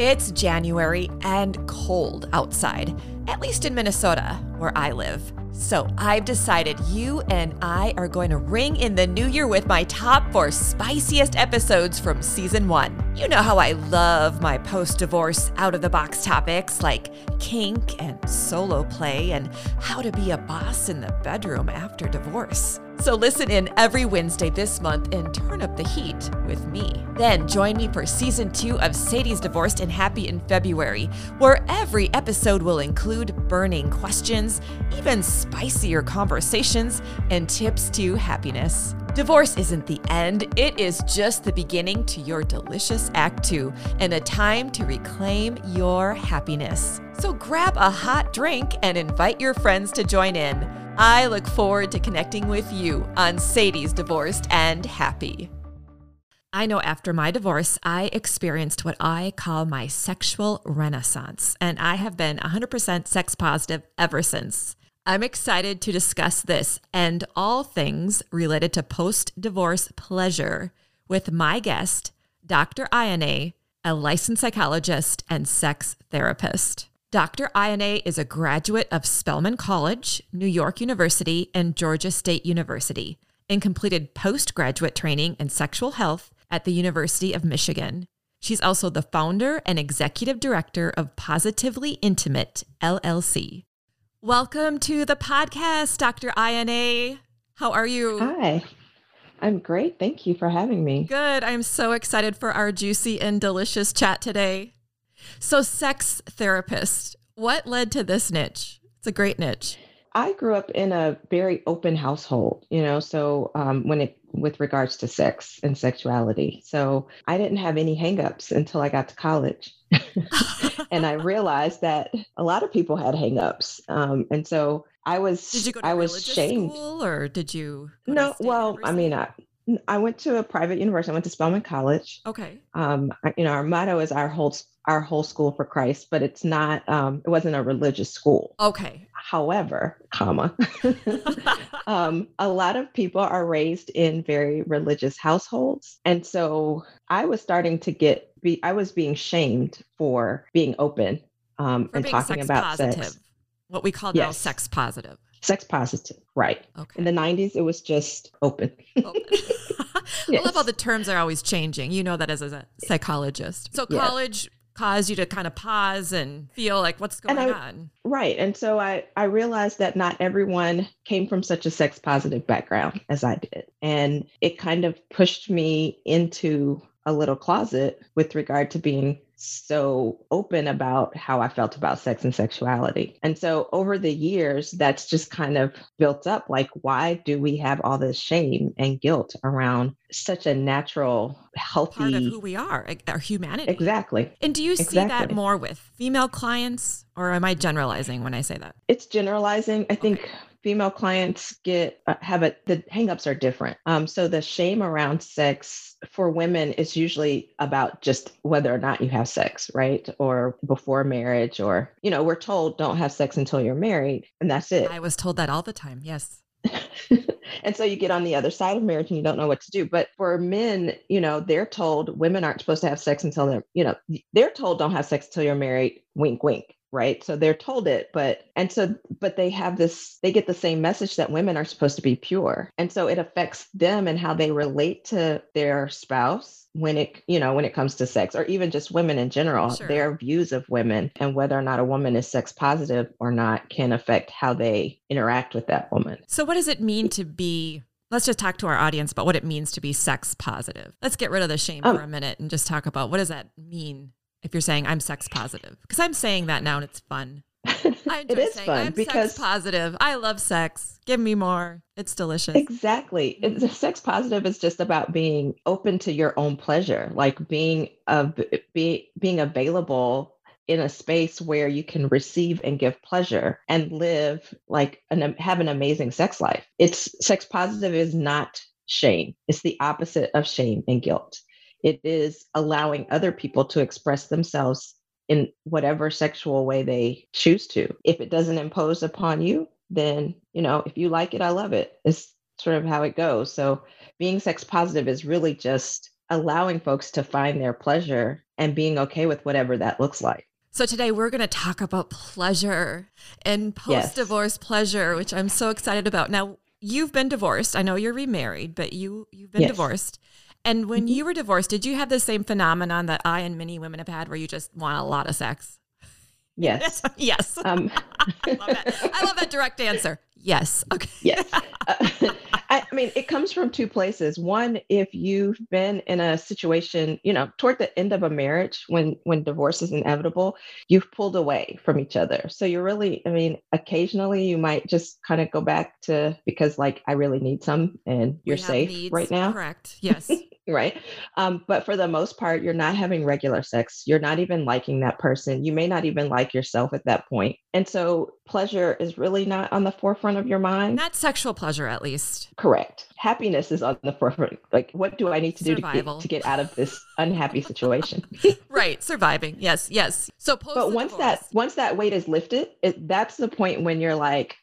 It's January and cold outside, at least in Minnesota, where I live. So I've decided you and I are going to ring in the new year with my top four spiciest episodes from season one. You know how I love my post divorce out of the box topics like kink and solo play and how to be a boss in the bedroom after divorce. So listen in every Wednesday this month and turn up the heat with me. Then join me for season two of Sadie's Divorced and Happy in February, where every episode will include burning questions, even spicier conversations, and tips to happiness. Divorce isn't the end, it is just the beginning to your delicious Act Two and a time to reclaim your happiness. So grab a hot drink and invite your friends to join in. I look forward to connecting with you on Sadie's Divorced and Happy. I know after my divorce, I experienced what I call my sexual renaissance, and I have been 100% sex positive ever since. I'm excited to discuss this and all things related to post divorce pleasure with my guest, Dr. Ayane, a licensed psychologist and sex therapist. Dr. Ayane is a graduate of Spelman College, New York University, and Georgia State University, and completed postgraduate training in sexual health at the University of Michigan. She's also the founder and executive director of Positively Intimate LLC. Welcome to the podcast, Dr. Ayane. How are you? Hi. I'm great. Thank you for having me. Good. I'm so excited for our juicy and delicious chat today. So, sex therapist, what led to this niche? It's a great niche. I grew up in a very open household, you know, so um, when it with regards to sex and sexuality. So I didn't have any hangups until I got to college. and I realized that a lot of people had hangups. Um, and so I was Did you go to I was shamed. school or did you No, well, I mean, I, I went to a private university. I went to Spelman College. Okay. Um, you know, our motto is our whole our whole school for Christ, but it's not. Um, it wasn't a religious school. Okay. However, comma, um, a lot of people are raised in very religious households, and so I was starting to get. Be, I was being shamed for being open um, For and being talking sex about positive. sex. What we call now sex positive. Sex positive, right? Okay. In the '90s, it was just open. Open. I love how the terms are always changing. You know that as a psychologist. So Yes. college caused you to kind of pause and feel like what's going I- on. Right. And so I, I realized that not everyone came from such a sex positive background as I did. And it kind of pushed me into a little closet with regard to being so open about how I felt about sex and sexuality. And so over the years, that's just kind of built up. Like, why do we have all this shame and guilt around such a natural, healthy Part of who we are, our humanity. Exactly. And do you see that more with female clients or am I generalizing when I say that? it's generalizing. I think female clients get uh, have it. The hangups are different. Um, so the shame around sex for women is usually about just whether or not you have sex, right, or before marriage, or you know, we're told don't have sex until you're married, and that's it. I was told that all the time. Yes. and so you get on the other side of marriage and you don't know what to do. But for men, you know, they're told women aren't supposed to have sex until they're, you know, they're told don't have sex until you're married, wink, wink. Right. So they're told it, but, and so, but they have this, they get the same message that women are supposed to be pure. And so it affects them and how they relate to their spouse when it, you know, when it comes to sex or even just women in general, Sure. their views of women and whether or not a woman is sex positive or not can affect how they interact with that woman. So, what does it mean to be? Let's just talk to our audience about what it means to be sex positive. Let's get rid of the shame Um, for a minute and just talk about what does that mean if you're saying I'm sex positive? Because I'm saying that now and it's fun. It is saying fun I'm because sex positive. I love sex. Give me more. It's delicious. exactly it's, sex positive is just about being open to your own pleasure like being of be, being available in a space where you can receive and give pleasure and live like an have an amazing sex life it's sex positive is not shame it's the opposite of shame and guilt it is allowing other people to express themselves in whatever sexual way they choose to. If it doesn't impose upon you, then, you know, if you like it, I love it. It's sort of how it goes. So being sex positive is really just allowing folks to find their pleasure and being okay with whatever that looks like. So today we're going to talk about pleasure and post-divorce yes. pleasure, which I'm so excited about. Now, you've been divorced. I know you're remarried, but you you've been yes. divorced. And when mm-hmm. you were divorced, did you have the same phenomenon that I and many women have had where you just want a lot of sex? Yes. yes. Um. I, love that. I love that direct answer. Yes. Okay. yes. Uh, I, I, mean, it comes from two places. One, if you've been in a situation, you know, toward the end of a marriage when when divorce is inevitable, you've pulled away from each other. So you're really, I mean, occasionally you might just kind of go back to because like I really need some and you're safe needs, right now. Correct. Yes. right? Um, but for the most part, you're not having regular sex. You're not even liking that person. You may not even like yourself at that point. And so pleasure is really not on the forefront of your mind. Not sexual pleasure, at least. Correct. Happiness is on the forefront. Like, what do I need to do to get, to get, out of this unhappy situation? right. Surviving. Yes. Yes. So, but once divorce. that once that weight is lifted, it, that's the point when you're like,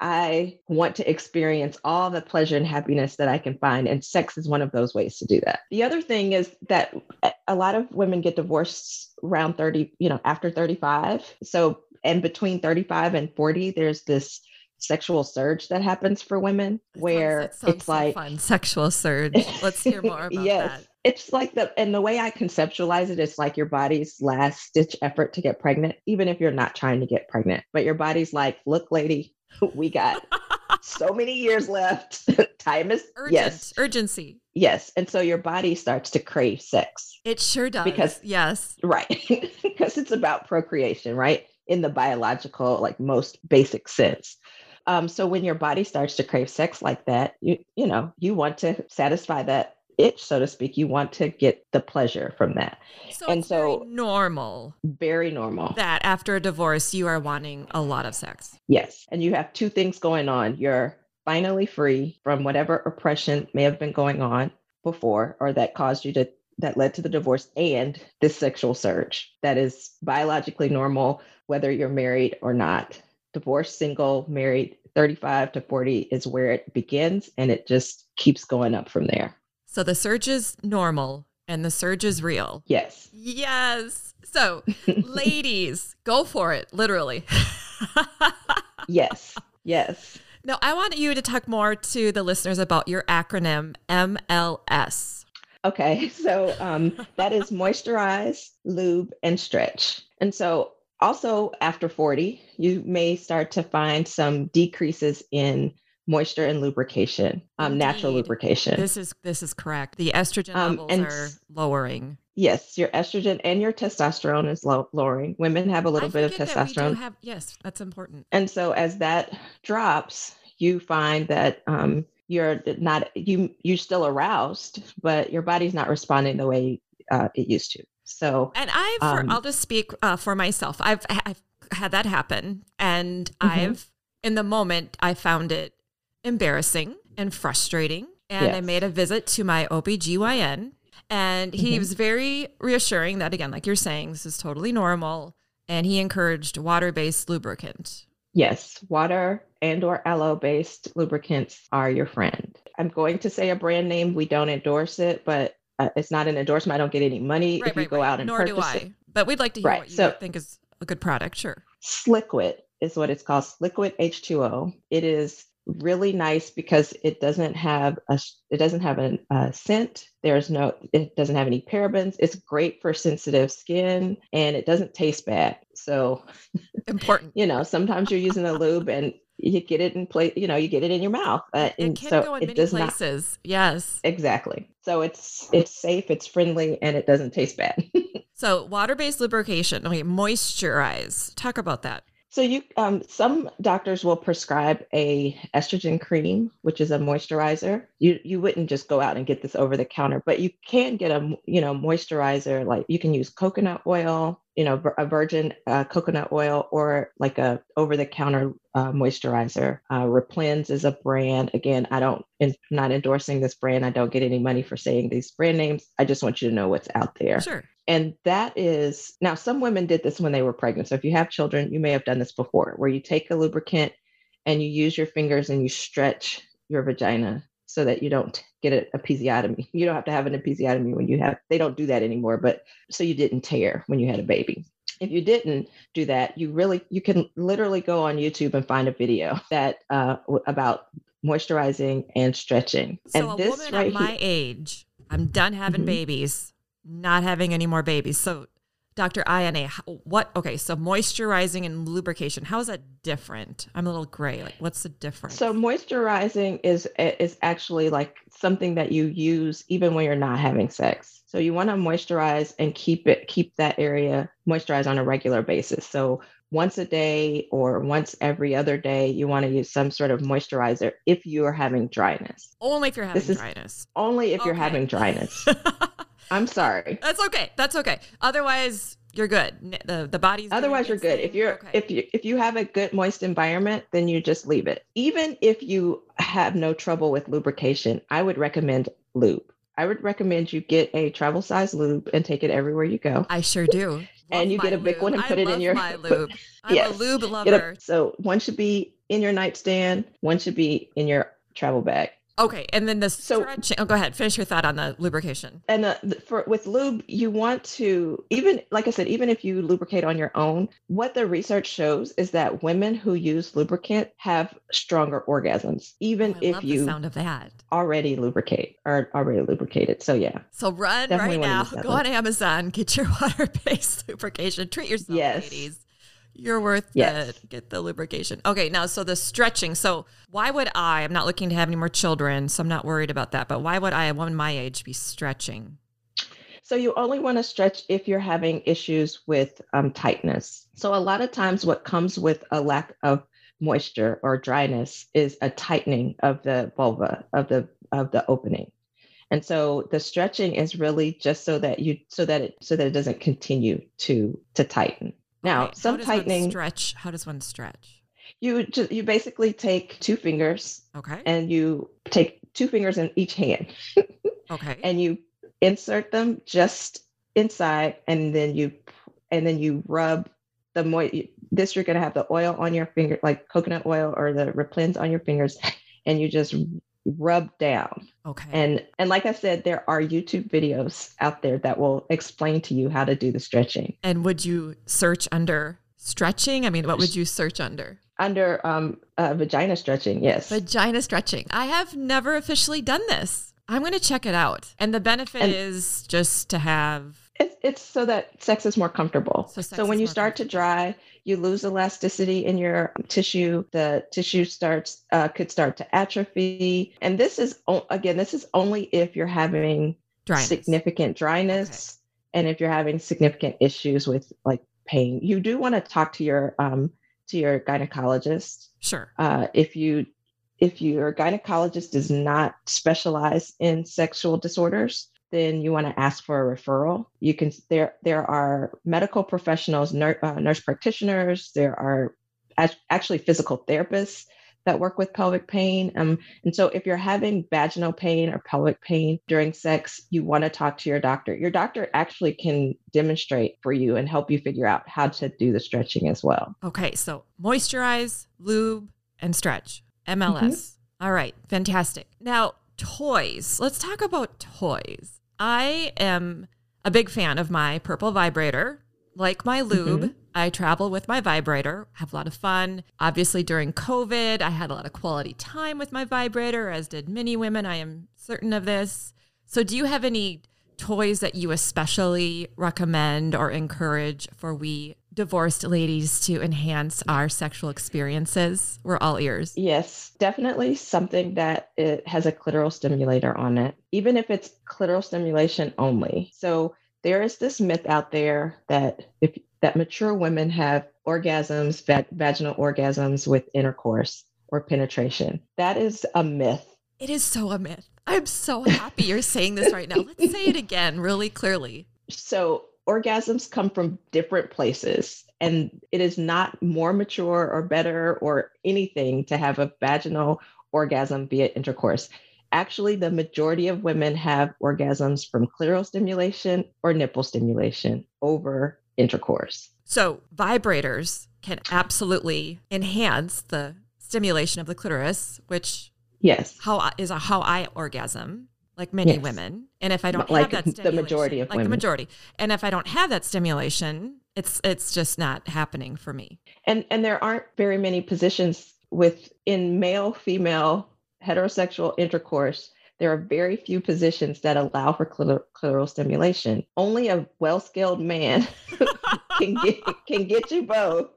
I want to experience all the pleasure and happiness that I can find. And sex is one of those ways to do that. The other thing is that eh, a lot of women get divorced around 30, you know, after 35. So, and between 35 and 40, there's this sexual surge that happens for women where it's like fun sexual surge. Let's hear more about yes. that. It's like the and the way I conceptualize it, it's like your body's last stitch effort to get pregnant, even if you're not trying to get pregnant. But your body's like, look, lady, we got so many years left. Time is Urgent. yes, urgency. Yes, and so your body starts to crave sex. It sure does. Because yes, right, because it's about procreation, right? In the biological, like most basic sense. Um, so when your body starts to crave sex like that, you you know you want to satisfy that itch, so to speak. You want to get the pleasure from that. So and so normal. Very normal. That after a divorce, you are wanting a lot of sex. Yes. And you have two things going on. You're finally free from whatever oppression may have been going on before or that caused you to that led to the divorce and this sexual surge that is biologically normal whether you're married or not divorced single married 35 to 40 is where it begins and it just keeps going up from there so the surge is normal and the surge is real. Yes. Yes. So, ladies, go for it, literally. yes. Yes. Now, I want you to talk more to the listeners about your acronym MLS. Okay. So, um, that is moisturize, lube, and stretch. And so, also after 40, you may start to find some decreases in moisture and lubrication, um, natural lubrication. This is this is correct. The estrogen um, levels are lowering. Yes, your estrogen and your testosterone is low, lowering. Women have a little I bit of testosterone. Have, yes, that's important. And so as that drops, you find that um, you're not you you're still aroused, but your body's not responding the way uh, it used to. So, and I've um, I'll just speak uh, for myself. I've I've had that happen, and mm-hmm. I've in the moment I found it embarrassing and frustrating. And yes. I made a visit to my OBGYN and he mm-hmm. was very reassuring that again, like you're saying, this is totally normal. And he encouraged water-based lubricant. Yes, water and or aloe-based lubricants are your friend. I'm going to say a brand name. We don't endorse it, but uh, it's not an endorsement. I don't get any money right, if right, you go right. out and Nor purchase do I. It. But we'd like to hear what you so, think is a good product. Sure. Sliquid is what it's called. Sliquid H2O. It is really nice because it doesn't have a it doesn't have a, a, scent. There's no it doesn't have any parabens. It's great for sensitive skin and it doesn't taste bad. So important. you know sometimes you're using a lube and you get it in place you know you get it in your mouth uh, and it can so go in it many does places. Not, yes. Exactly. So it's it's safe it's friendly and it doesn't taste bad. So water-based lubrication. Okay moisturize. Talk about that so you, um, some doctors will prescribe a estrogen cream, which is a moisturizer. You you wouldn't just go out and get this over the counter, but you can get a you know moisturizer. Like you can use coconut oil, you know, a virgin uh, coconut oil, or like a over the counter uh, moisturizer. Uh, Replens is a brand. Again, I don't, I'm not endorsing this brand. I don't get any money for saying these brand names. I just want you to know what's out there. Sure. And that is now, some women did this when they were pregnant. So if you have children, you may have done this before, where you take a lubricant and you use your fingers and you stretch your vagina so that you don't get an episiotomy. You don't have to have an episiotomy when you have, they don't do that anymore, but so you didn't tear when you had a baby. If you didn't do that, you really, you can literally go on YouTube and find a video that uh, about moisturizing and stretching. So and a this woman right at my here, age, I'm done having Mhm. babies, not having any more babies. So, Dr. INA, what? Okay, so moisturizing and lubrication. How is that different? I'm a little gray. Like, what's the difference? so moisturizing is is actually like something that you use even when you're not having sex. So you want to moisturize and keep it keep that area moisturized on a regular basis. So once a day or once every other day, you want to use some sort of moisturizer if you are having dryness. only if you're having this dryness. Only if you're having dryness. I'm sorry. That's okay. That's okay. Otherwise, you're good. The the body's Otherwise, you're good. If you're okay. if you if you have a good moist environment, then you just leave it. Even if you have no trouble with lubrication, I would recommend lube. I would recommend you get a travel size lube and take it everywhere you go. I sure do. And you get a big one and put I it in your- my lube. I'm Yes. a lube lover. a, so one should be in your nightstand, one should be in your travel bag. Okay, and then the So- stretching. Oh, go ahead. Finish your thought on the lubrication. And uh, th- for with lube, you want to even like I said, even if you lubricate on your own, what the research shows is that women who use lubricant have stronger orgasms, even Oh, if you the sound of that. already lubricate or already lubricated. So yeah, So run Definitely right now. Go on Amazon. Get your water-based lubrication. Treat yourself, Yes. ladies. You're worth Yes. it. Get the lubrication. Okay, now so the stretching. So why would I? I'm not looking to have any more children, so I'm not worried about that. But why would I, a woman my age, be stretching? So you only want to stretch if you're having issues with um, tightness. So a lot of times, what comes with a lack of moisture or dryness is a tightening of the vulva of the of the opening. And so the stretching is really just so that you so that it so that it doesn't continue to to tighten. Now, how some tightening stretch. How does one stretch? you just you basically take two fingers Okay. and you take two fingers in each hand okay. and you insert them just inside and then you and then you rub the moist this you're going to have the oil on your finger like coconut oil or the replens on your fingers and you just rub down okay. and and like i said there are youtube videos out there that will explain to you how to do the stretching And would you search under stretching? I mean, what would you search under? under um uh, vagina stretching yes Vagina stretching. I have never officially done this. I'm going to check it out. And the benefit And- is just to have. It's, it's so that sex is more comfortable. So So, when you start to dry, you lose elasticity in your tissue. The tissue starts uh, could start to atrophy, and this is again, this is only if you're having Dryness. significant dryness and if you're having significant issues with like pain. You do want to talk to your um, to your gynecologist Sure. uh, if you if your gynecologist does not specialize in sexual disorders then you want to ask for a referral you can there there are medical professionals nur- uh, nurse practitioners there are actually physical therapists that work with pelvic pain um, and so if you're having vaginal pain or pelvic pain during sex you want to talk to your doctor your doctor actually can demonstrate for you and help you figure out how to do the stretching as well Okay. So moisturize, lube, and stretch. MLS. Mm-hmm. All right. Fantastic. Now, toys. Let's talk about toys. I am a big fan of my purple vibrator. Like my lube, Mhm. I travel with my vibrator, have a lot of fun. Obviously, during COVID, I had a lot of quality time with my vibrator, as did many women. I am certain of this. So, do you have any toys that you especially recommend or encourage for we divorced ladies to enhance our sexual experiences? We're all ears. Yes, definitely something that it has a clitoral stimulator on it, even if it's clitoral stimulation only. So there is this myth out there that if that mature women have orgasms, va- vaginal orgasms with intercourse or penetration. That is a myth. It is so a myth. I'm so happy you're saying this right now. Let's say it again really clearly. So orgasms come from different places and it is not more mature or better or anything to have a vaginal orgasm via intercourse. Actually, the majority of women have orgasms from clitoral stimulation or nipple stimulation over intercourse. So, vibrators can absolutely enhance the stimulation of the clitoris, which Yes. How is a how I orgasm, like many Yes. women. And if I don't Like have that the majority of like the majority, and if I don't have that stimulation, it's it's just not happening for me. And and there aren't very many positions with in male female heterosexual intercourse. There are very few positions that allow for clitor- clitoral stimulation. Only a well-skilled man can get can get you both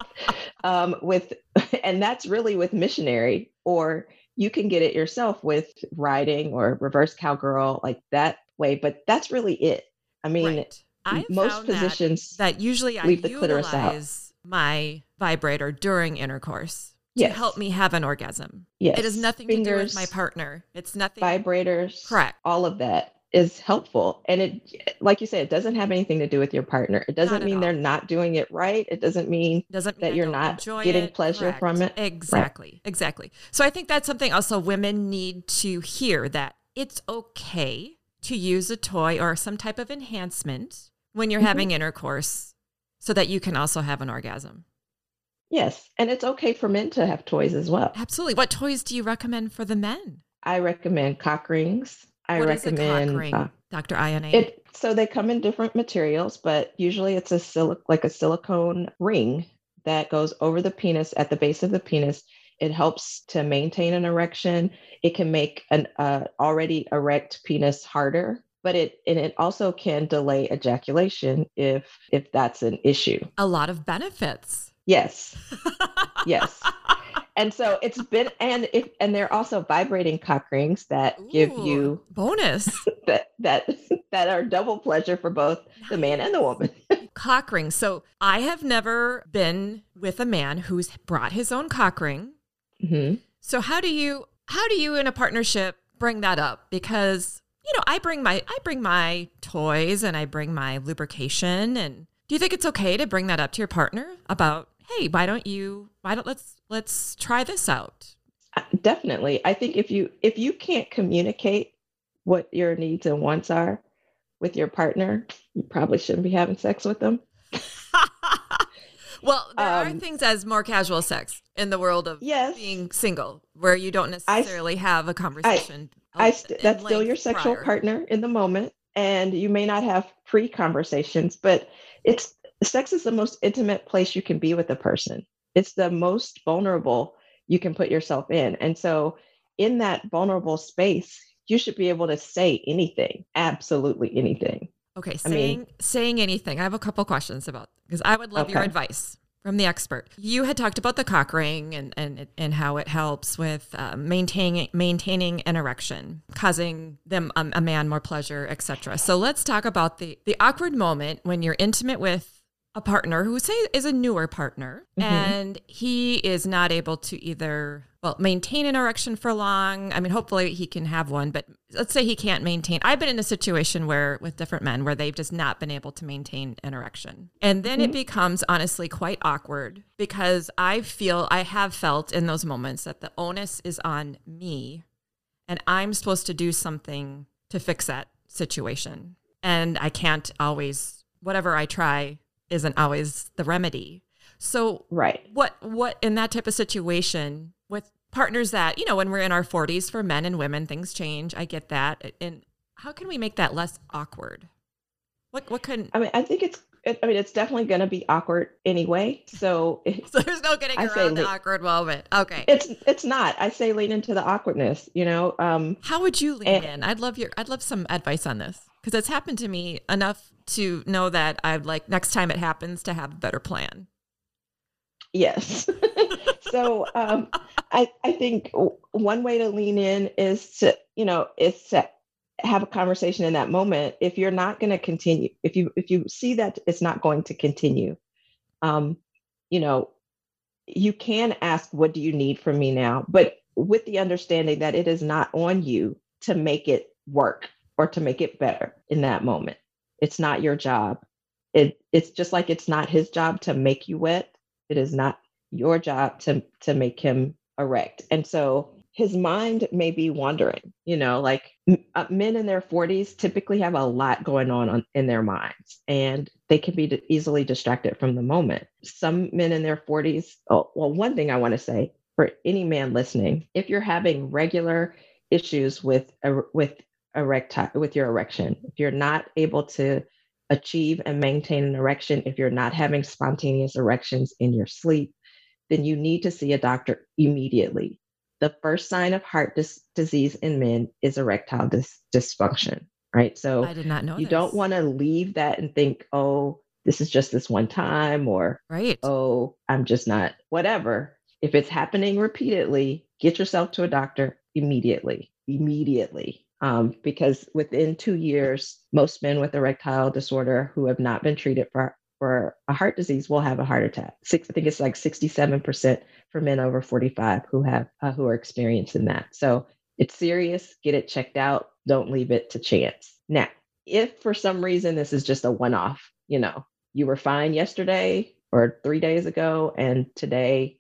um, with, and that's really with missionary, or you can get it yourself with riding or reverse cowgirl like that way. But that's really it. I mean, right. I most found that- positions that usually I leave the clitoris out. utilize my vibrator during intercourse to Yes. help me have an orgasm. yes, It has nothing to do with my partner. It's nothing. vibrators, Correct. all of that is helpful. And it, like you said, it doesn't have anything to do with your partner. It doesn't mean all. they're not doing it right. It doesn't mean doesn't mean that I you're don't getting it. pleasure from it. Exactly. Exactly. So I think that's something also women need to hear that it's okay to use a toy or some type of enhancement when you're Mhm. having intercourse so that you can also have an orgasm. yes. And it's okay for men to have toys as well. Absolutely. What toys do you recommend for the men? I recommend cock rings. I What is a recommend cock ring, Dr. INA? it. So they come in different materials, but usually it's a sil- like a silicone ring that goes over the penis at the base of the penis. It helps to maintain an erection. It can make an uh, already erect penis harder, but it and it also can delay ejaculation if if that's an issue. a lot of benefits. Yes, yes. And so it's been and if and they're also vibrating cock rings that give you bonus that that that are double pleasure for both the man and the woman. cock ring. So I have never been with a man who's brought his own cock ring. hmm So how do you how do you in a partnership bring that up? Because you know, I bring my I bring my toys and I bring my lubrication and do you think it's okay to bring that up to your partner about, "Hey, why don't you why don't let's let's try this out?" Uh, Definitely. I think if you if you can't communicate what your needs and wants are with your partner, you probably shouldn't be having sex with them. well, there are Um, things as more casual sex in the world of Yes. being single where you don't necessarily have a conversation. I of- st- that's still your sexual prior. partner in the moment, and you may not have pre conversations, but it's sex is the most intimate place you can be with a person. It's the most vulnerable you can put yourself in, and so in that vulnerable space, you should be able to say anything, absolutely anything. Okay, I mean- saying saying anything. I have a couple questions about because I would love your advice from the expert. You had talked about the cock ring and and and how it helps with uh, maintaining maintaining an erection, causing them um, a man more pleasure, etc. So let's talk about the the awkward moment when you're intimate with a partner who say is a newer partner. Mhm. and he is not able to either well maintain an erection for long. I mean hopefully he can have one but let's say he can't maintain. I've been in a situation where with different men where they've just not been able to maintain an erection. And then it becomes honestly quite awkward because i feel i have felt in those moments that the onus is on me and i'm supposed to do something to fix that situation. And i can't always whatever i try isn't always the remedy so Right. what what in that type of situation with partners that you know when we're in our 40s for men and women things change i get that and how can we make that less awkward what what can I mean, I think it's. It, I mean, it's definitely going to be awkward anyway. So it, so there's no getting I around the le- awkward moment okay it's it's not. I say lean into the awkwardness. You know, um, how would you lean And- in i'd love your i'd love some advice on this because it's happened to me enough to know that i'd like next time it happens to have a better plan Yes. so um, I I think one way to lean in is to you know is to have a conversation in that moment. If you're not going to continue, if you if you see that it's not going to continue, um, you know, you can ask, "What do you need from me now?" But with the understanding that it is not on you to make it work or to make it better in that moment. It's not your job. It it's just like it's not his job to make you wet. It is not your job to to make him erect. And so his mind may be wandering you know like uh, men in their 40s typically have a lot going on, on in their minds and they can be d- easily distracted from the moment. Some men in their 40s oh, well one thing i want to say for any man listening, if you're having regular issues with with erectile with your erection, if you're not able to achieve and maintain an erection, if you're not having spontaneous erections in your sleep, then you need to see a doctor immediately. The first sign of heart dis- disease in men is erectile dis- dysfunction, right? So I did not know you this. don't want to leave that and think, oh, this is just this one time, or right. oh, I'm just not, whatever. If it's happening repeatedly, get yourself to a doctor immediately, immediately um, because within two years, most men with erectile disorder who have not been treated for, for a heart disease will have a heart attack. Six, I think it's like 67% for men over 45 who have uh, who are experiencing that. So it's serious. Get it checked out. Don't leave it to chance. Now, if for some reason this is just a one-off, you know, you were fine yesterday or three days ago, and today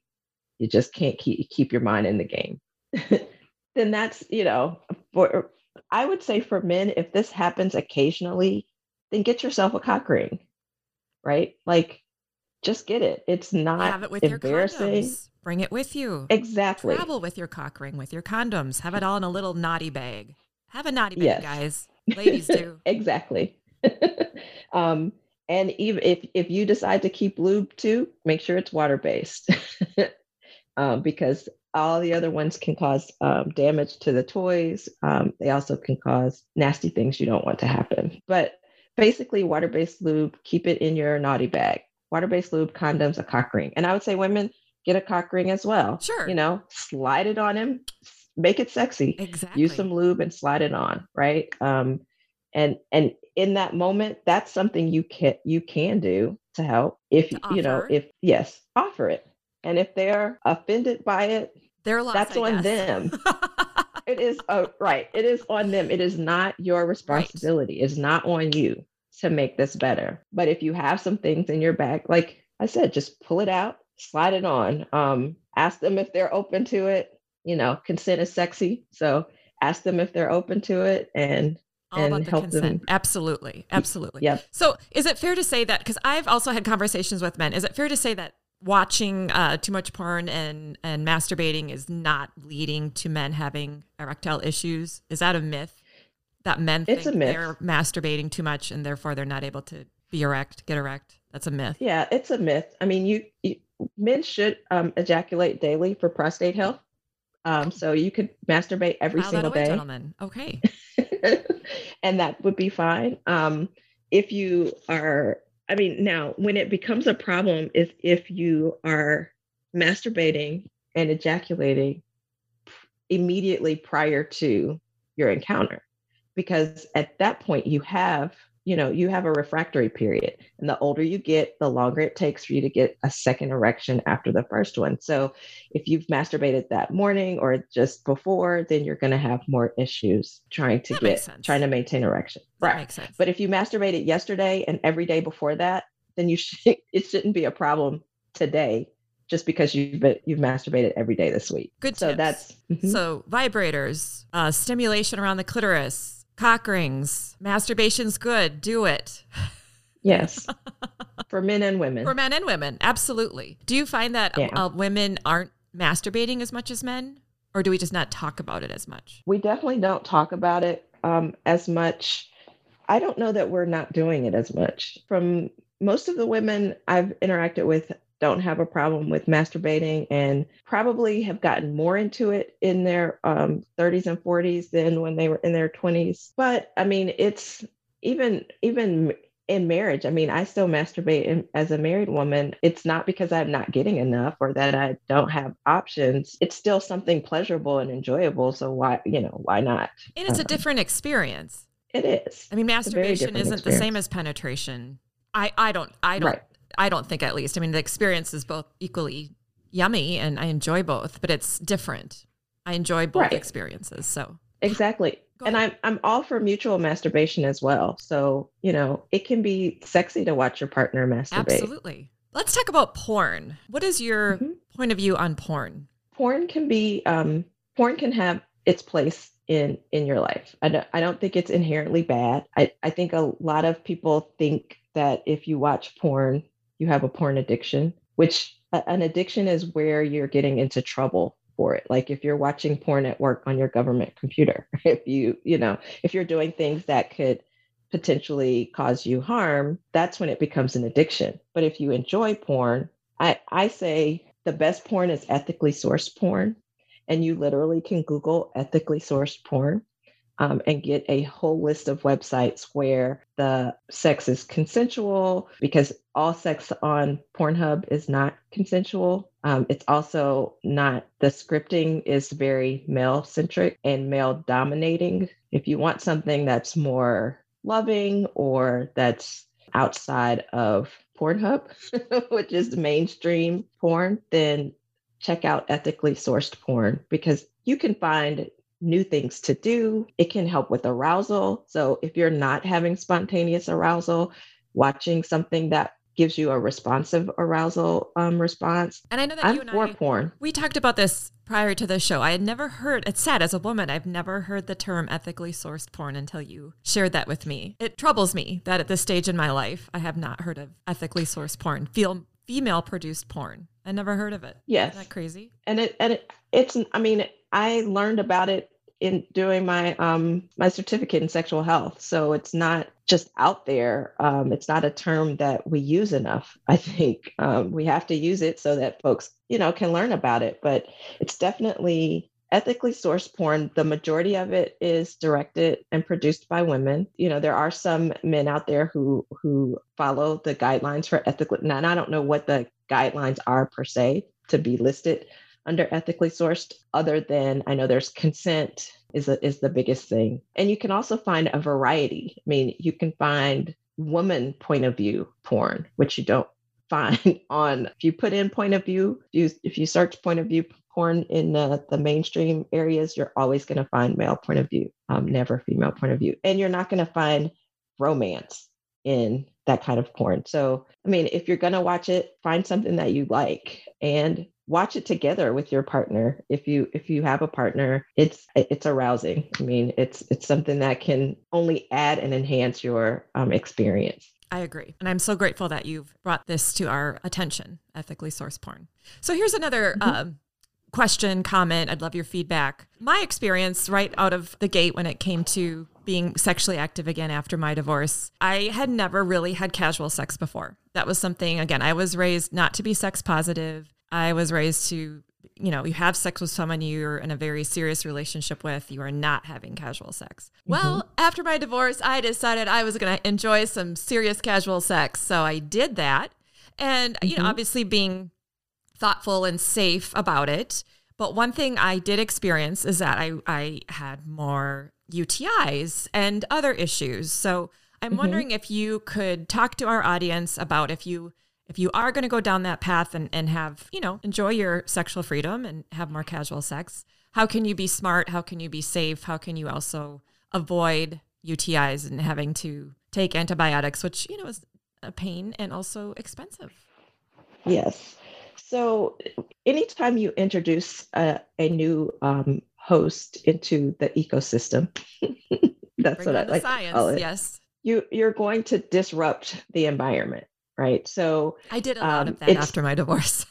you just can't keep keep your mind in the game. then that's you know for I would say for men, if this happens occasionally, then get yourself a cock ring, right? Like, just get it. It's not Have it with embarrassing. your condoms. Bring it with you. Exactly. Travel with your cock ring, with your condoms. Have it all in a little naughty bag. Have a naughty bag, Yes. guys. Ladies do. exactly. um, and even if if you decide to keep lube too, make sure it's water based, um, because all the other ones can cause um, damage to the toys. Um, they also can cause nasty things you don't want to happen. But basically, water based lube, keep it in your naughty bag. Water based lube, condoms, a cock ring, and I would say women get a cock ring as well. Sure. You know, slide it on him, make it sexy Exactly. use some lube and slide it on right um and and in that moment that's something you can you can do to help if To you know if yes offer it and if they're offended by it Their loss, That's I on guess. them. it is uh, right it is on them it is not your responsibility it's not on you to make this better but if you have some things in your bag like i said just pull it out slide it on um ask them if they're open to it you know consent is sexy so ask them if they're open to it and all about and the help consent. them- Absolutely. Absolutely. yep So, is it fair to say that because I've also had conversations with men, is it fair to say that watching uh, too much porn and and masturbating is not leading to men having erectile issues? Is that a myth? That men It's think a myth. they're masturbating too much and therefore they're not able to be erect, get erect. That's a myth. yeah it's a myth i mean you, you men should um, ejaculate daily for prostate health um, so you could masturbate every that single away, day gentlemen. Okay. and that would be fine. Um, if you are, I mean, now when it becomes a problem is if you are masturbating and ejaculating immediately prior to your encounter, because at that point you have, you know, you have a refractory period, and the older you get, the longer it takes for you to get a second erection after the first one. So if you've masturbated that morning or just before, then you're going to have more issues trying to That get trying to maintain erection. That right. makes sense. But if you masturbated yesterday and every day before that, then you should it shouldn't be a problem today just because you've been, you've masturbated every day this week. Good So tips. that's mhm. So vibrators, uh, stimulation around the clitoris, cock rings, masturbation's good. Do it yes. For men and women. for men and women. Absolutely. Do you find that Yeah. uh, women aren't masturbating as much as men, or do we just not talk about it as much? we definitely don't talk about it um, as much. I don't know that we're not doing it as much. From most of the women I've interacted with, don't have a problem with masturbating and probably have gotten more into it in their um, 30s and 40s than when they were in their 20s. But I mean, it's even even in marriage. I mean, I still masturbate in, as a married woman. It's not because I'm not getting enough or that I don't have options. It's still something pleasurable and enjoyable. So why, you know, why not? And it's a Um, different experience. It is. I mean, masturbation isn't the same as penetration. I, I don't I don't Right. I don't think at least. I mean, the experience is both equally yummy, and I enjoy both, but it's different. I enjoy both Right. experiences. So Exactly. Go and ahead. I'm I'm all for mutual masturbation as well. So, you know, it can be sexy to watch your partner masturbate. absolutely. Let's talk about porn. What is your Mhm. point of view on porn? Porn can be um porn can have its place in in your life. I don't I don't think it's inherently bad. I, I think a lot of people think that if you watch porn, you have a porn addiction, which an addiction is where you're getting into trouble for it. Like if you're watching porn at work on your government computer, if you, you know, if you're doing things that could potentially cause you harm, that's when it becomes an addiction. But if you enjoy porn, I, I say the best porn is ethically sourced porn. And you literally can Google ethically sourced porn um, and get a whole list of websites where the sex is consensual because all sex on Pornhub is not consensual. Um, it's also not, the scripting is very male centric and male dominating. If you want something that's more loving or that's outside of Pornhub, which is mainstream porn, then check out ethically sourced porn because you can find new things to do. It can help with arousal. So if you're not having spontaneous arousal, watching something that gives you a responsive arousal um, response. And I know that I'm you and for I, porn. we talked about this prior to the show. I had never heard, it's sad as a woman, I've never heard the term ethically sourced porn until you shared that with me. It troubles me that at this stage in my life, I have not heard of ethically sourced porn, feel female produced porn. I never heard of it. Yes. Isn't that crazy? and it and it, it's i mean i learned about it in doing my um my certificate in sexual health so it's not just out there um it's not a term that we use enough i think um, we have to use it so that folks you know can learn about it but it's definitely ethically sourced porn the majority of it is directed and produced by women. You know there are some men out there who who follow the guidelines for ethical and i don't know what the guidelines are per se to be listed under ethically sourced other than i know there's consent is a, is the biggest thing. And you can also find a variety. I mean you can find woman point of view porn which you don't find on if you put in point of view if you if you search point of view porn in the, the mainstream areas you're always going to find male point of view um, never female point of view. And you're not going to find romance in that kind of porn. So i mean if you're going to watch it find something that you like and watch it together with your partner. If you if you have a partner it's it's arousing. I mean it's it's something that can only add and enhance your um, experience I agree. And I'm so grateful that you've brought this to our attention, ethically sourced porn. So here's another Mm-hmm. um, question, comment. I'd love your feedback. My experience right out of the gate when it came to being sexually active again after my divorce, I had never really had casual sex before. That was something, again, I was raised not to be sex positive. I was raised to, you know, you have sex with someone you're in a very serious relationship with, you are not having casual sex. Mm-hmm. Well, after my divorce, I decided I was going to enjoy some serious casual sex. So I did that. And, you know, mm-hmm. obviously being thoughtful and safe about it. But one thing I did experience is that I, I had more UTIs and other issues. So I'm mm-hmm. wondering if you could talk to our audience about if you if you are going to go down that path and, and have, you know, enjoy your sexual freedom and have more casual sex, how can you be smart? How can you be safe? How can you also avoid UTIs and having to take antibiotics, which, you know, is a pain and also expensive? Yes. So anytime you introduce a, a new um, host into the ecosystem, that's Bring what I like science. Yes. You you're going to disrupt the environment, right? So I did a lot Um, of that after my divorce.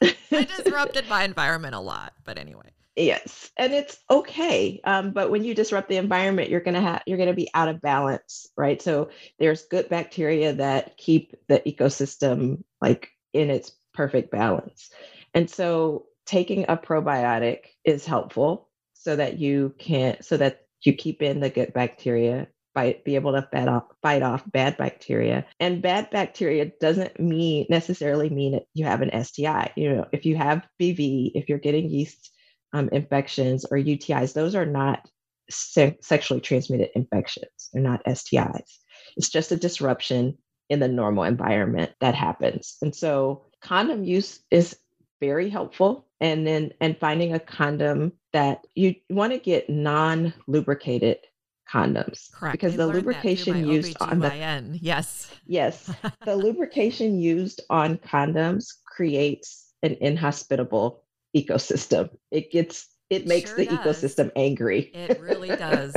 I disrupted my environment a lot, but anyway. Yes, and it's okay. Um, but when you disrupt the environment, you're gonna have you're gonna be out of balance, right? So there's good bacteria that keep the ecosystem like in its perfect balance, and so taking a probiotic is helpful so that you can so that you keep in the good bacteria fight be able to fight off, fight off bad bacteria. And bad bacteria doesn't mean necessarily mean that you have an sti you know if you have bv if you're getting yeast um, infections or utis those are not se- sexually transmitted infections. They're not stis it's just a disruption in the normal environment that happens. And so condom use is very helpful. And then and finding a condom that you want to get non-lubricated condoms Correct. because I the learned that through lubrication used on the Yes. yes the lubrication used on condoms creates an inhospitable ecosystem it gets it makes Sure the does. ecosystem angry It really does.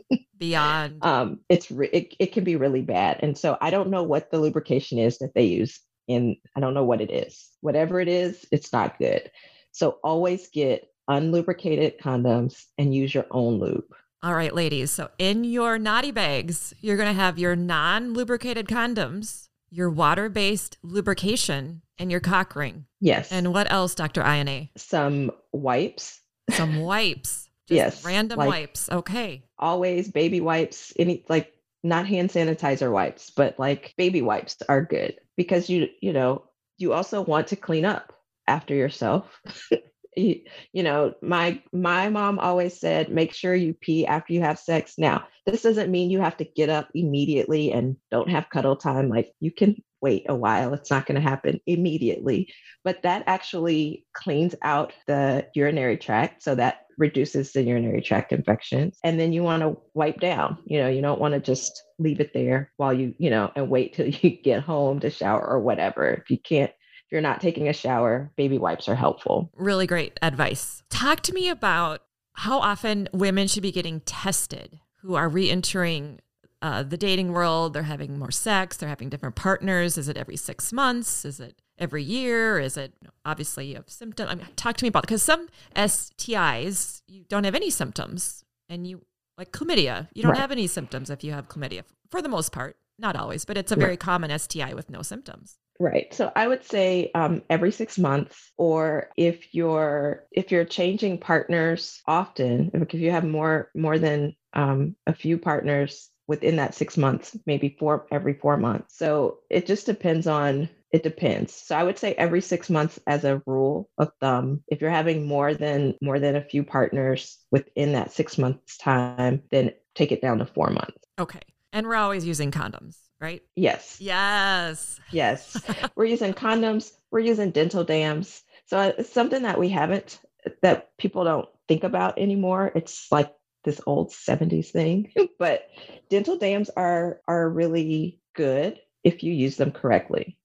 Beyond. um it's re- it, it can be really bad and so i don't know what the lubrication is that they use and I don't know what it is. Whatever it is, it's not good. So always get unlubricated condoms and use your own lube. All right, ladies. So in your naughty bags, you're going to have your non lubricated condoms, your water based lubrication, and your cock ring. Yes. And what else, Dr. INA? Some wipes. Some wipes. yes. Random like wipes. Okay. Always baby wipes, any like not hand sanitizer wipes, but like baby wipes are good because you, you know, you also want to clean up after yourself. you, know, my my mom always said, make sure you pee after you have sex. Now, this doesn't mean you have to get up immediately and don't have cuddle time. Like you can wait a while. It's not going to happen immediately, but that actually cleans out the urinary tract. So that reduces the urinary tract infections. And then you want to wipe down. You know, you don't want to just leave it there while you, you know, and wait till you get home to shower or whatever. If you can't if you're not taking a shower, baby wipes are helpful. Really great advice. Talk to me about how often women should be getting tested who are re entering uh, the dating world. They're having more sex, they're having different partners. Is it every six months? Is it every year? Is it obviously you have symptoms? I mean, talk to me about because some STIs you don't have any symptoms, and you like chlamydia, you don't right. have any symptoms if you have chlamydia for the most part. Not always, but it's a very right. common STI with no symptoms. Right. So I would say um, every six months, or if you're if you're changing partners often, if you have more more than um, a few partners within that six months, maybe four every four months. So it just depends on it depends. So I would say every six months as a rule of thumb. If you're having more than more than a few partners within that six months time, then take it down to four months. Okay. And we're always using condoms right? Yes. Yes. Yes. we're using condoms, we're using dental dams. So uh, it's something that we haven't, that people don't think about anymore. It's like this old 70s thing, but dental dams are are really good if you use them correctly.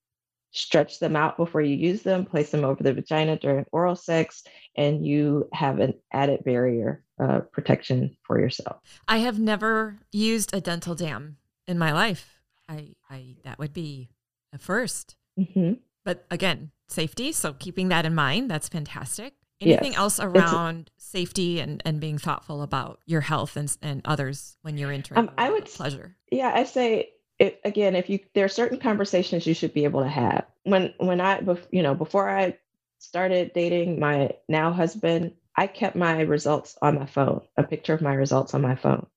Stretch them out before you use them, place them over the vagina during oral sex, and you have an added barrier uh, protection for yourself. I have never used a dental dam in my life. I, I that would be a 1st mm-hmm. But again, safety. So keeping that in mind, that's fantastic. Anything yes. else around a, safety and, and being thoughtful about your health and, and others when you're entering um, I would pleasure? Yeah, I say it, again, if you there are certain conversations you should be able to have. When when I you know before I started dating my now husband, I kept my results on my phone, a picture of my results on my phone,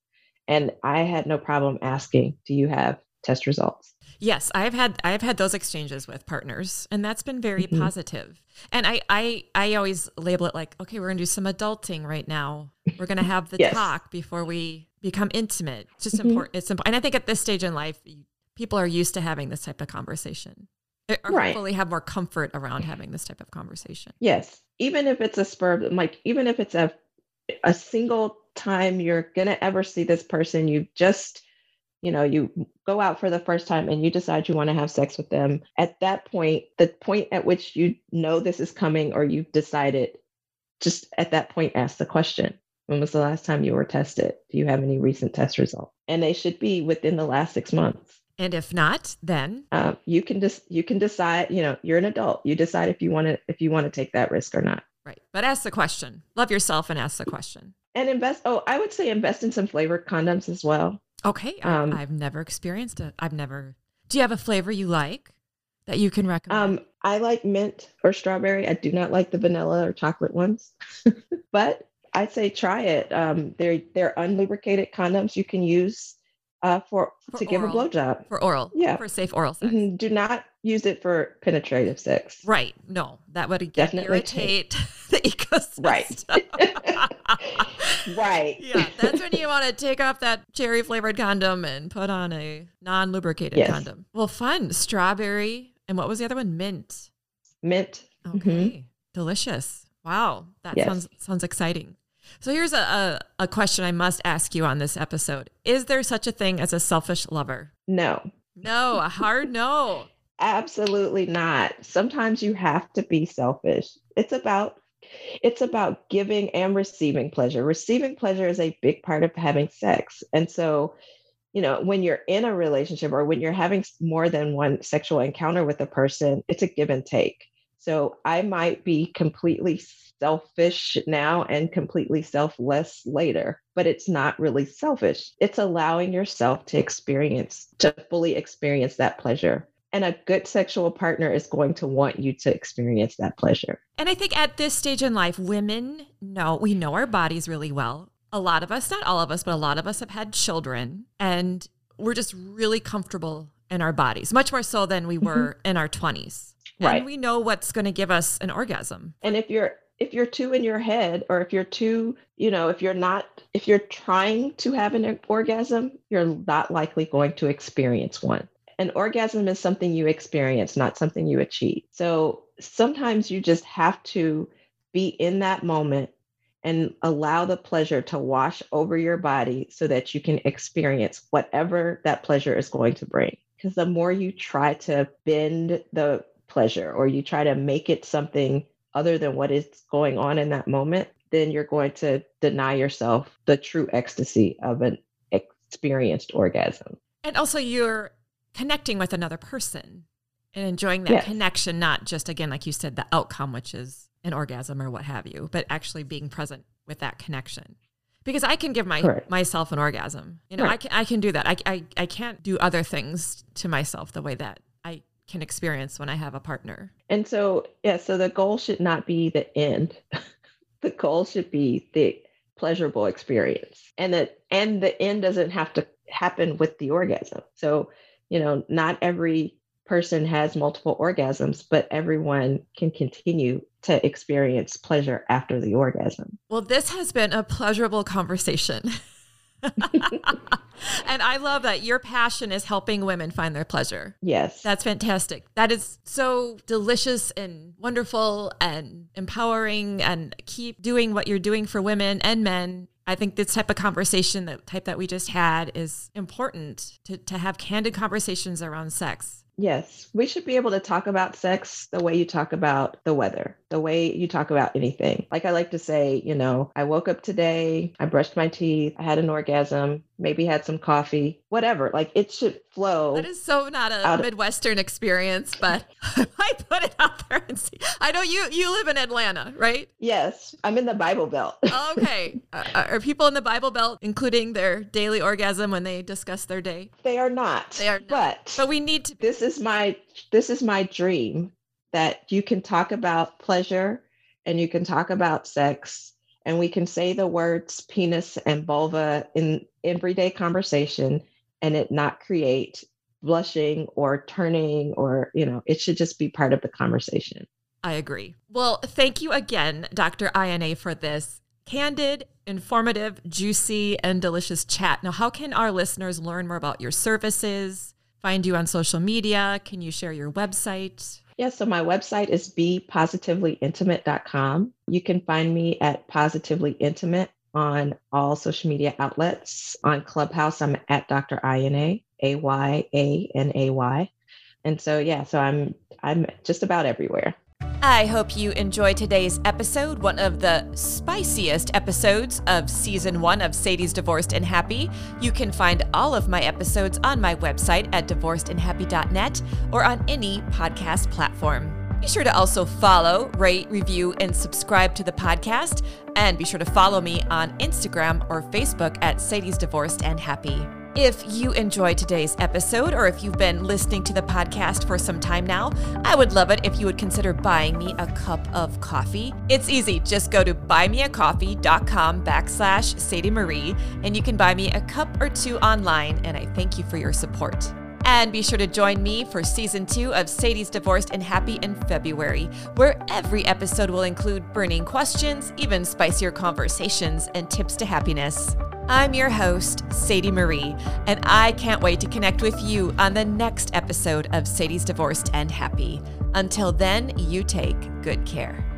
and I had no problem asking, "Do you have test results. Yes, I've had I've had those exchanges with partners and that's been very mm-hmm. positive. And I I I always label it like, okay, we're going to do some adulting right now. We're going to have the yes. talk before we become intimate. It's just mm-hmm. important. It's important. And I think at this stage in life, people are used to having this type of conversation. Or right. hopefully have more comfort around having this type of conversation. Yes. Even if it's a spur like even if it's a a single time you're going to ever see this person, you just you know, you go out for the first time and you decide you want to have sex with them. At that point, the point at which you know this is coming or you've decided, just at that point, ask the question When was the last time you were tested? Do you have any recent test results? And they should be within the last six months. And if not, then um, you can just you can decide. You know, you're an adult. You decide if you want to if you want to take that risk or not. Right, but ask the question. Love yourself and ask the question. And invest. Oh, I would say invest in some flavored condoms as well. Okay. Um, I, have never experienced it. I've never. Do you have a flavor you like that you can recommend? Um, I like mint or strawberry. I do not like the vanilla or chocolate ones, but I'd say try it. Um, they're they're unlubricated condoms you can use uh, for, for, to oral. give a blowjob for oral. Yeah, for safe oral sex. Mm-hmm. Do not use it for penetrative sex. Right. No, that would definitely irritate the ecosystem. Right. right. Yeah, that's when you want to take off that cherry flavored condom and put on a non lubricated yes. condom. Well, fun. Strawberry and what was the other one? Mint. Mint. Okay. Mm-hmm. Delicious. Wow, that yes. sounds sounds exciting. So here's a, a, a question I must ask you on this episode. Is there such a thing as a selfish lover? No. No, a hard no. Absolutely not. Sometimes you have to be selfish. It's about it's about giving and receiving pleasure. Receiving pleasure is a big part of having sex. And so you know, when you're in a relationship or when you're having more than one sexual encounter with a person, it's a give and take. So I might be completely selfish now and completely selfless later, but it's not really selfish. It's allowing yourself to experience, to fully experience that pleasure. And a good sexual partner is going to want you to experience that pleasure. And I think at this stage in life, women know, we know our bodies really well. A lot of us, not all of us, but a lot of us have had children and we're just really comfortable in our bodies, much more so than we were mm-hmm. in our 20s. Right. And we know what's going to give us an orgasm. And if you're if you're too in your head or if you're too, you know, if you're not if you're trying to have an orgasm, you're not likely going to experience one. An orgasm is something you experience, not something you achieve. So sometimes you just have to be in that moment and allow the pleasure to wash over your body so that you can experience whatever that pleasure is going to bring. Because the more you try to bend the pleasure or you try to make it something other than what is going on in that moment, then you're going to deny yourself the true ecstasy of an experienced orgasm. And also, you're connecting with another person and enjoying that yes. connection, not just, again, like you said, the outcome, which is an orgasm or what have you, but actually being present with that connection. Because I can give my myself an orgasm. You know, right. I can I can do that. I, I I can't do other things to myself the way that I can experience when I have a partner. And so, yeah, so the goal should not be the end. the goal should be the pleasurable experience. And that and the end doesn't have to happen with the orgasm. So, you know, not every person has multiple orgasms, but everyone can continue to experience pleasure after the orgasm. Well, this has been a pleasurable conversation. and I love that your passion is helping women find their pleasure. Yes. That's fantastic. That is so delicious and wonderful and empowering and keep doing what you're doing for women and men. I think this type of conversation, the type that we just had, is important to, to have candid conversations around sex. Yes, we should be able to talk about sex the way you talk about the weather, the way you talk about anything. Like I like to say, you know, I woke up today, I brushed my teeth, I had an orgasm, maybe had some coffee, whatever. Like it should flow. That is so not a Midwestern of- experience, but I put it out there and see. I know you you live in Atlanta, right? Yes, I'm in the Bible Belt. okay, uh, uh, are people in the Bible Belt including their daily orgasm when they discuss their day? They are not. They are not. But but we need to. This is my this is my dream that you can talk about pleasure and you can talk about sex and we can say the words penis and vulva in everyday conversation and it not create blushing or turning or you know it should just be part of the conversation. I agree. Well thank you again dr Ayana for this candid informative juicy and delicious chat. Now how can our listeners learn more about your services find you on social media can you share your website yeah, so my website is bepositivelyintimate.com. You can find me at Positively Intimate on all social media outlets. On Clubhouse, I'm at Dr. Ayana, A Y A N A Y. And so yeah, so I'm I'm just about everywhere. I hope you enjoyed today's episode, one of the spiciest episodes of season one of Sadie's Divorced and Happy. You can find all of my episodes on my website at divorcedandhappy.net or on any podcast platform. Be sure to also follow, rate, review, and subscribe to the podcast. And be sure to follow me on Instagram or Facebook at Sadie's Divorced and Happy. If you enjoyed today's episode, or if you've been listening to the podcast for some time now, I would love it if you would consider buying me a cup of coffee. It's easy. Just go to buymeacoffee.com backslash Sadie Marie, and you can buy me a cup or two online, and I thank you for your support. And be sure to join me for season two of Sadie's Divorced and Happy in February, where every episode will include burning questions, even spicier conversations, and tips to happiness. I'm your host, Sadie Marie, and I can't wait to connect with you on the next episode of Sadie's Divorced and Happy. Until then, you take good care.